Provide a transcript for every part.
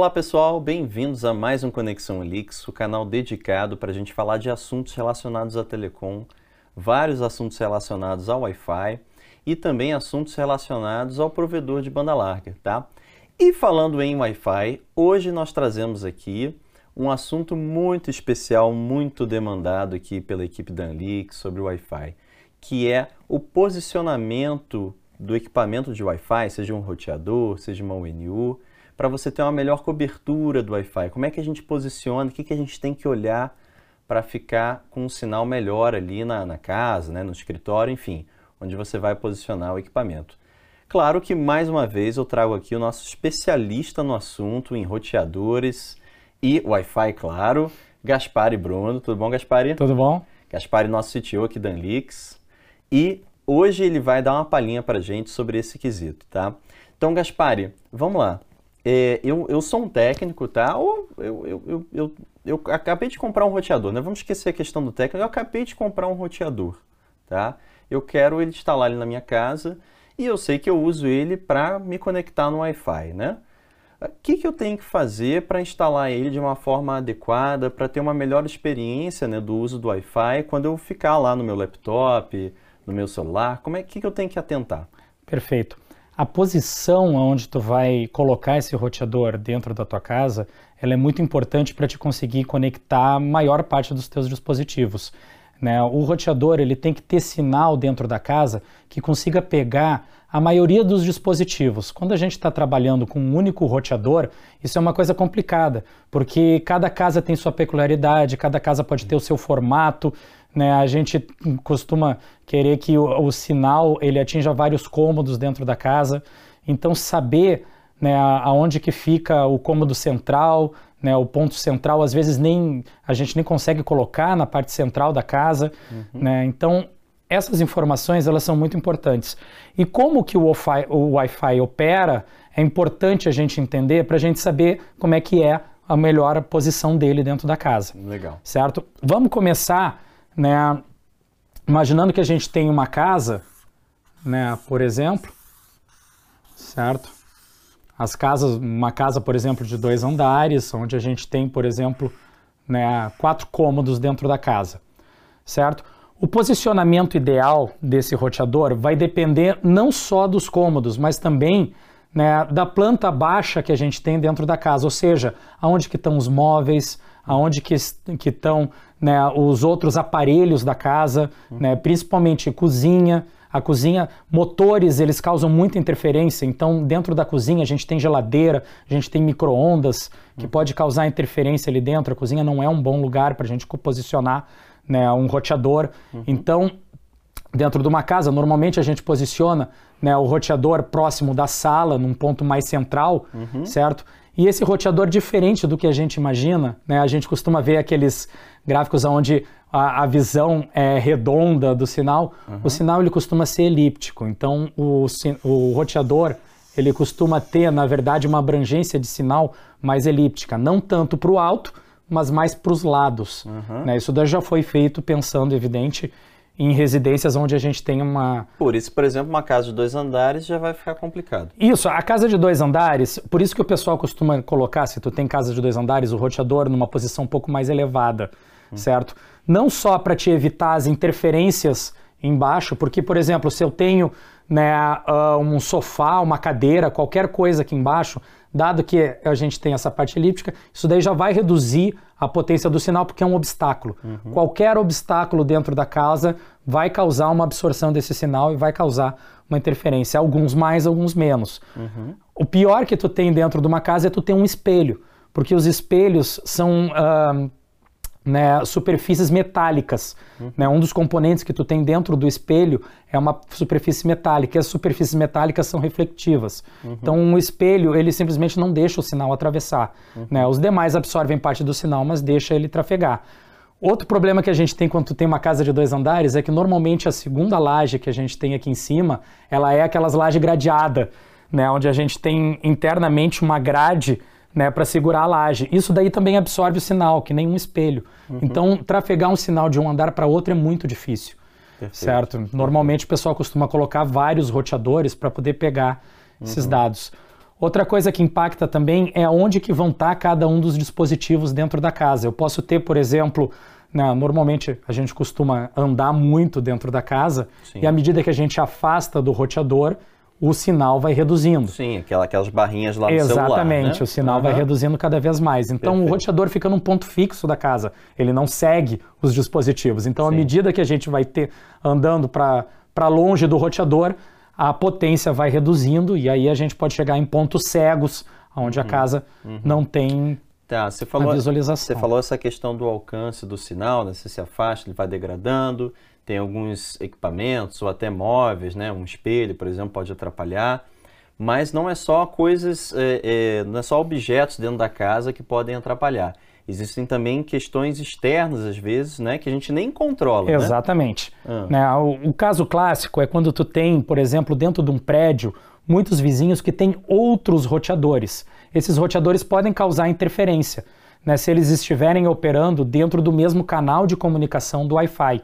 Olá pessoal, bem-vindos a mais um Conexão Elix, o canal dedicado para a gente falar de assuntos relacionados à telecom, vários assuntos relacionados ao Wi-Fi e também assuntos relacionados ao provedor de banda larga, tá? E falando em Wi-Fi, hoje nós trazemos aqui um assunto muito especial, muito demandado aqui pela equipe da Anlix sobre o Wi-Fi, que é o posicionamento do equipamento de Wi-Fi, seja um roteador, seja uma UNU, para você ter uma melhor cobertura do Wi-Fi? Como é que a gente posiciona? O que, que a gente tem que olhar para ficar com um sinal melhor ali na, na casa, né, no escritório, enfim, onde você vai posicionar o equipamento? Claro que, mais uma vez, eu trago aqui o nosso especialista no assunto em roteadores e Wi-Fi, claro, Gaspar e Bruno. Tudo bom, Gaspar? Tudo bom. Gaspar, nosso CTO aqui da Anlix. E hoje ele vai dar uma palhinha para gente sobre esse quesito, tá? Então, Gaspar, vamos lá. É, eu, eu sou um técnico, tá? Ou eu, eu, eu, eu, eu acabei de comprar um roteador, né? Vamos esquecer a questão do técnico. Eu acabei de comprar um roteador, tá? Eu quero ele instalar ele na minha casa e eu sei que eu uso ele para me conectar no Wi-Fi, né? O que, que eu tenho que fazer para instalar ele de uma forma adequada, para ter uma melhor experiência né, do uso do Wi-Fi quando eu ficar lá no meu laptop, no meu celular? Como é que, que eu tenho que atentar? Perfeito a posição onde tu vai colocar esse roteador dentro da tua casa, ela é muito importante para te conseguir conectar a maior parte dos teus dispositivos. Né? O roteador ele tem que ter sinal dentro da casa que consiga pegar a maioria dos dispositivos. Quando a gente está trabalhando com um único roteador, isso é uma coisa complicada, porque cada casa tem sua peculiaridade, cada casa pode ter o seu formato, né? A gente costuma querer que o, o, sinal ele atinja vários cômodos dentro da casa. Então saber né, aonde que fica o cômodo central, né, o ponto central, às vezes nem a gente nem consegue colocar na parte central da casa. Uhum. Né? Então essas informações elas são muito importantes. E como que o Wi-Fi, opera é importante a gente entender para a gente saber como é que é a melhor posição dele dentro da casa. Legal. Certo? Vamos começar né? Imaginando que a gente tem uma casa, né, por exemplo, certo? As casas, uma casa, por exemplo, de dois andares, onde a gente tem, por exemplo, né, quatro cômodos dentro da casa, certo? O posicionamento ideal desse roteador vai depender não só dos cômodos, mas também né, da planta baixa que a gente tem dentro da casa, ou seja, aonde que estão os móveis, aonde que estão né, os outros aparelhos da casa, uhum. né, principalmente cozinha. A cozinha, motores, eles causam muita interferência. Então, dentro da cozinha, a gente tem geladeira, a gente tem micro-ondas, que uhum. pode causar interferência ali dentro. A cozinha não é um bom lugar para a gente posicionar né, um roteador. Uhum. Então, dentro de uma casa, normalmente a gente posiciona né, o roteador próximo da sala, num ponto mais central, uhum. certo? E esse roteador, diferente do que a gente imagina, né, a gente costuma ver aqueles gráficos onde a, a visão é redonda do sinal, uhum. o sinal ele costuma ser elíptico. Então, o, o roteador ele costuma ter, na verdade, uma abrangência de sinal mais elíptica, não tanto para o alto, mas mais para os lados. Uhum. Né? Isso já foi feito pensando, evidente, em residências onde a gente tem uma. Por isso, por exemplo, uma casa de dois andares já vai ficar complicado. Isso, a casa de dois andares, por isso que o pessoal costuma colocar, se tu tem casa de dois andares, o roteador numa posição um pouco mais elevada, hum. certo? Não só para te evitar as interferências embaixo, porque, por exemplo, se eu tenho né, uh, um sofá, uma cadeira, qualquer coisa aqui embaixo, dado que a gente tem essa parte elíptica, isso daí já vai reduzir a potência do sinal porque é um obstáculo. Uhum. Qualquer obstáculo dentro da casa vai causar uma absorção desse sinal e vai causar uma interferência, alguns mais, alguns menos. Uhum. O pior que tu tem dentro de uma casa é tu ter um espelho, porque os espelhos são uh, né, superfícies metálicas. Uhum. Né? Um dos componentes que tu tem dentro do espelho é uma superfície metálica. E as superfícies metálicas são reflectivas. Uhum. Então, um espelho ele simplesmente não deixa o sinal atravessar. Uhum. Né? Os demais absorvem parte do sinal, mas deixa ele trafegar. Outro problema que a gente tem quando tu tem uma casa de dois andares é que normalmente a segunda laje que a gente tem aqui em cima, ela é aquelas laje gradeada, né, onde a gente tem internamente uma grade né, para segurar a laje. Isso daí também absorve o sinal, que nem um espelho. Uhum. Então, trafegar um sinal de um andar para outro é muito difícil. Perfeito. Certo? Normalmente o pessoal costuma colocar vários roteadores para poder pegar uhum. esses dados. Outra coisa que impacta também é onde que vão estar cada um dos dispositivos dentro da casa. Eu posso ter, por exemplo, né, normalmente a gente costuma andar muito dentro da casa Sim. e à medida que a gente afasta do roteador, o sinal vai reduzindo. Sim, aquela, aquelas barrinhas lá no Exatamente, celular. Exatamente, né? o sinal uhum. vai reduzindo cada vez mais. Então Perfeito. o roteador fica num ponto fixo da casa, ele não segue os dispositivos. Então Sim. à medida que a gente vai ter andando para longe do roteador, a potência vai reduzindo e aí a gente pode chegar em pontos cegos, onde uhum. a casa uhum. não tem Tá, você falou, visualização. Você falou essa questão do alcance do sinal, né? Você se afasta, ele vai degradando, tem alguns equipamentos ou até móveis, né? Um espelho, por exemplo, pode atrapalhar. Mas não é só coisas, é, é, não é só objetos dentro da casa que podem atrapalhar. Existem também questões externas, às vezes, né, que a gente nem controla. Né? Exatamente. Né? Ah. Né, o, o, caso clássico é quando tu tem, por exemplo, dentro de um prédio, muitos vizinhos que têm outros roteadores. Esses roteadores podem causar interferência, né, se eles estiverem operando dentro do mesmo canal de comunicação do Wi-Fi.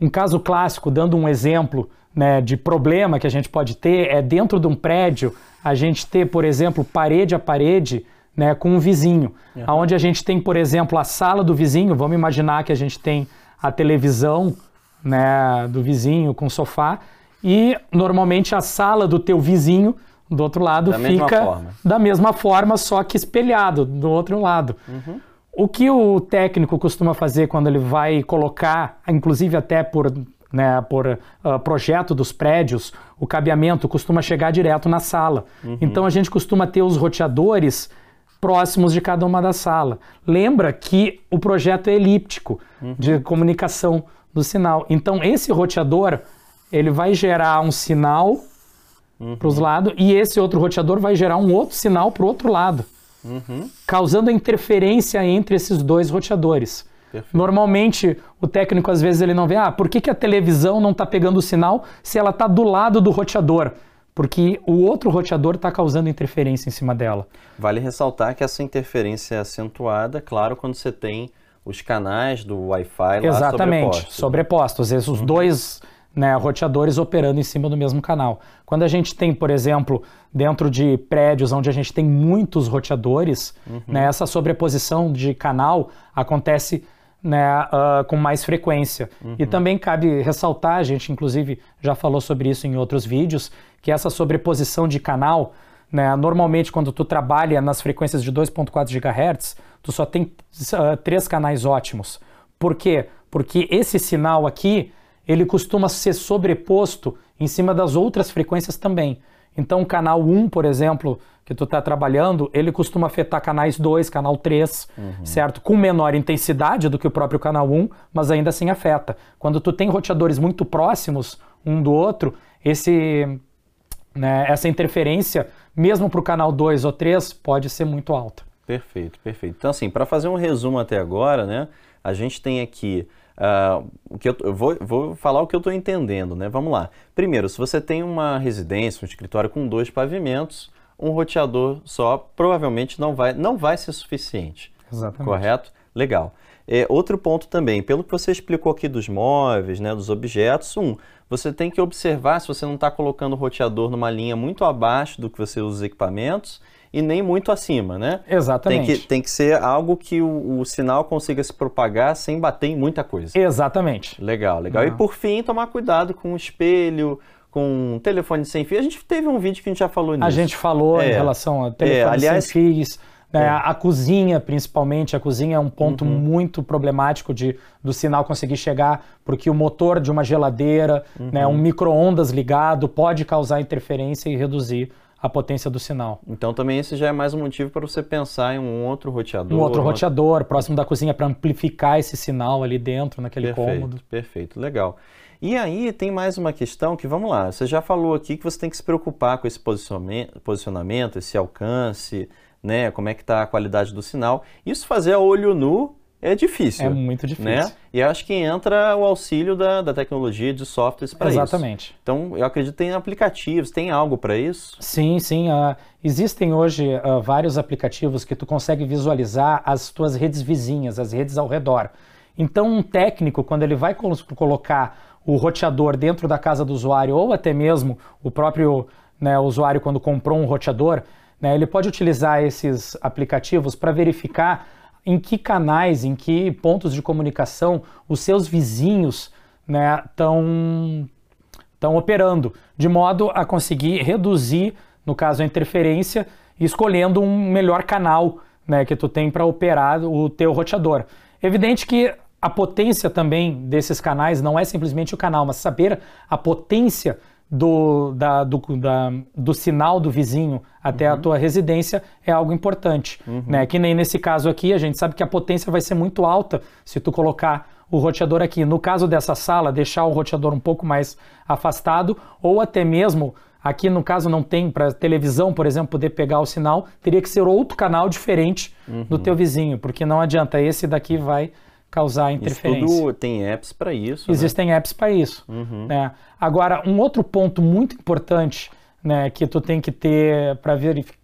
Um caso clássico, dando um exemplo né, de problema que a gente pode ter, é dentro de um prédio a gente ter, por exemplo, parede a parede né, com um vizinho. Uhum. Onde a gente tem, por exemplo, a sala do vizinho, vamos imaginar que a gente tem a televisão né, do vizinho com sofá, e normalmente a sala do teu vizinho do outro lado da fica da mesma forma, só que espelhado do outro lado. Uhum. O que o técnico costuma fazer quando ele vai colocar, inclusive até por, né, por uh, projeto dos prédios, o cabeamento costuma chegar direto na sala. Uhum. Então a gente costuma ter os roteadores próximos de cada uma da sala. Lembra que o projeto é elíptico uhum. de comunicação do sinal. Então esse roteador ele vai gerar um sinal uhum. para os lados e esse outro roteador vai gerar um outro sinal para o outro lado, uhum. causando interferência entre esses dois roteadores. Perfeito. Normalmente o técnico às vezes ele não vê, ah, por que, que a televisão não está pegando o sinal se ela está do lado do roteador? porque o outro roteador está causando interferência em cima dela. Vale ressaltar que essa interferência é acentuada, claro, quando você tem os canais do Wi-Fi lá Exatamente, sobrepostos. sobrepostos. Esses, os uhum. dois né, roteadores operando em cima do mesmo canal. Quando a gente tem, por exemplo, dentro de prédios onde a gente tem muitos roteadores, uhum. né, essa sobreposição de canal acontece né, uh, com mais frequência. Uhum. E também cabe ressaltar, a gente inclusive já falou sobre isso em outros vídeos, que essa sobreposição de canal, né, normalmente quando tu trabalha nas frequências de 2.4 GHz, tu só tem uh, três canais ótimos. Por quê? Porque esse sinal aqui, ele costuma ser sobreposto em cima das outras frequências também. Então, o canal 1, por exemplo, que tu está trabalhando, ele costuma afetar canais 2, canal 3, uhum. certo? Com menor intensidade do que o próprio canal 1, mas ainda assim afeta. Quando tu tem roteadores muito próximos um do outro, esse, né, essa interferência, mesmo para o canal 2 ou 3, pode ser muito alta. Perfeito, perfeito. Então, assim, para fazer um resumo até agora, né, a gente tem aqui Uh, o que eu, eu vou, vou, falar o que eu estou entendendo, né? Vamos lá. Primeiro, se você tem uma residência, um escritório com dois pavimentos, um roteador só provavelmente não vai, não vai ser suficiente. Exatamente. Correto? Legal. É, outro ponto também, pelo que você explicou aqui dos móveis, né, dos objetos, um, você tem que observar se você não está colocando o roteador numa linha muito abaixo do que você usa os equipamentos e nem muito acima, né? Exatamente. Tem que, tem que ser algo que o, o sinal consiga se propagar sem bater em muita coisa. Exatamente. Legal, legal. Não. E por fim, tomar cuidado com o espelho, com telefone sem fio. A gente teve um vídeo que a gente já falou nisso. A gente falou é. em relação a telefone é, aliás, sem fios. Né? É. A cozinha, principalmente, a cozinha é um ponto uhum. muito problemático de, do sinal conseguir chegar, porque o motor de uma geladeira, uhum. né, um micro-ondas ligado, pode causar interferência e reduzir a potência do sinal. Então também esse já é mais um motivo para você pensar em um outro roteador. Um outro roteador próximo da cozinha para amplificar esse sinal ali dentro, naquele perfeito, cômodo. Perfeito, legal. E aí tem mais uma questão que, vamos lá, você já falou aqui que você tem que se preocupar com esse posicionamento, esse alcance, né, como é que está a qualidade do sinal. Isso fazer a olho nu é difícil. É muito difícil. Né? E acho que entra o auxílio da, da tecnologia de softwares para isso. Exatamente. Então, eu acredito que tem aplicativos, tem algo para isso? Sim, sim. Uh, existem hoje uh, vários aplicativos que tu consegue visualizar as tuas redes vizinhas, as redes ao redor. Então, um técnico, quando ele vai colocar o roteador dentro da casa do usuário, ou até mesmo o próprio né, usuário, quando comprou um roteador, né, ele pode utilizar esses aplicativos para verificar em que canais, em que pontos de comunicação os seus vizinhos estão né, operando, de modo a conseguir reduzir, no caso, a interferência, escolhendo um melhor canal né, que tu tem para operar o teu roteador. Evidente que a potência também desses canais não é simplesmente o canal, mas saber a potência do, da, do, da, do sinal do vizinho até uhum. a tua residência é algo importante. Uhum. Né? Que nem nesse caso aqui, a gente sabe que a potência vai ser muito alta se tu colocar o roteador aqui. No caso dessa sala, deixar o roteador um pouco mais afastado, ou até mesmo, aqui no caso não tem, para televisão, por exemplo, poder pegar o sinal, teria que ser outro canal diferente uhum. do teu vizinho, porque não adianta, esse daqui vai causar interferência. Isso tudo tem apps para isso. Né? Existem né? apps para isso. Uhum. Né? Agora, um outro ponto muito importante né, que tu tem que ter para verificar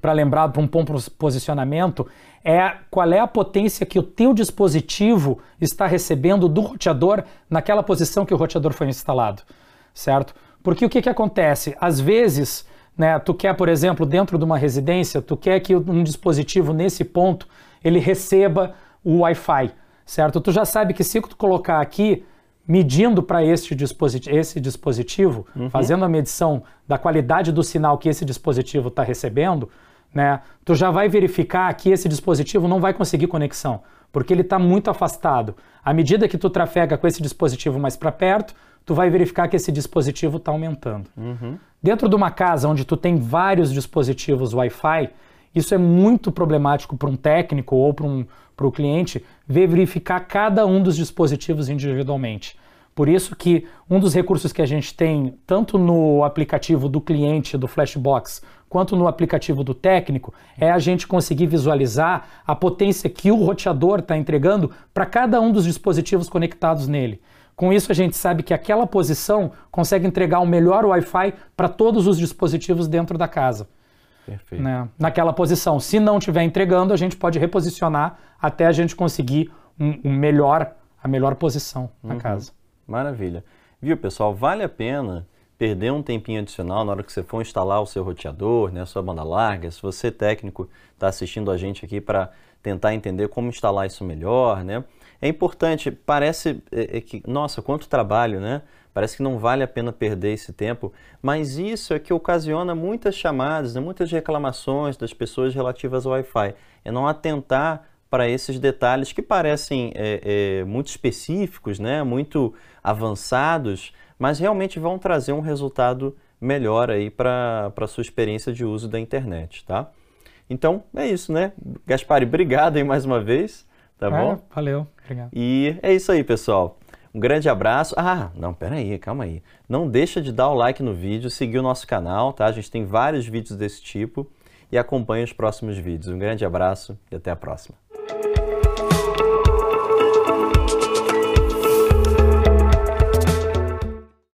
para lembrar para um bom posicionamento é qual é a potência que o teu dispositivo está recebendo do roteador naquela posição que o roteador foi instalado, certo? Porque o que, que acontece? Às vezes, né, tu quer, por exemplo, dentro de uma residência, tu quer que um dispositivo nesse ponto ele receba o Wi-Fi, certo? Tu já sabe que se tu colocar aqui, medindo para esse, disposit esse dispositivo, uhum. fazendo a medição da qualidade do sinal que esse dispositivo está recebendo, né, tu já vai verificar que esse dispositivo não vai conseguir conexão, porque ele está muito afastado. À medida que tu trafega com esse dispositivo mais para perto, tu vai verificar que esse dispositivo está aumentando. Uhum. Dentro de uma casa onde tu tem vários dispositivos Wi-Fi, isso é muito problemático para um técnico ou para um o cliente verificar cada um dos dispositivos individualmente. Por isso que um dos recursos que a gente tem, tanto no aplicativo do cliente do Flashbox, quanto no aplicativo do técnico, é a gente conseguir visualizar a potência que o roteador está entregando para cada um dos dispositivos conectados nele. Com isso, a gente sabe que aquela posição consegue entregar o melhor Wi-Fi para todos os dispositivos dentro da casa. Perfeito. Né? Naquela posição. Se não estiver entregando, a gente pode reposicionar até a gente conseguir um, um melhor, a melhor posição na uhum. casa. Maravilha. Viu, pessoal? Vale a pena perder um tempinho adicional na hora que você for instalar o seu roteador, né, a sua banda larga. Se você, técnico, está assistindo a gente aqui para tentar entender como instalar isso melhor, né? É importante, parece é, é que, nossa, quanto trabalho, né? Parece que não vale a pena perder esse tempo, mas isso é que ocasiona muitas chamadas, né, muitas reclamações das pessoas relativas ao Wi-Fi. É não atentar para esses detalhes que parecem é, é, muito específicos, né, muito avançados, mas realmente vão trazer um resultado melhor aí para a sua experiência de uso da internet, tá? Então, é isso, né? Gaspari, obrigado aí mais uma vez, tá é, bom? Valeu, obrigado. E é isso aí, pessoal. Um grande abraço. Ah, não, pera aí, calma aí. Não deixa de dar o like no vídeo, seguir o nosso canal, tá? A gente tem vários vídeos desse tipo e acompanhe os próximos vídeos. Um grande abraço e até a próxima.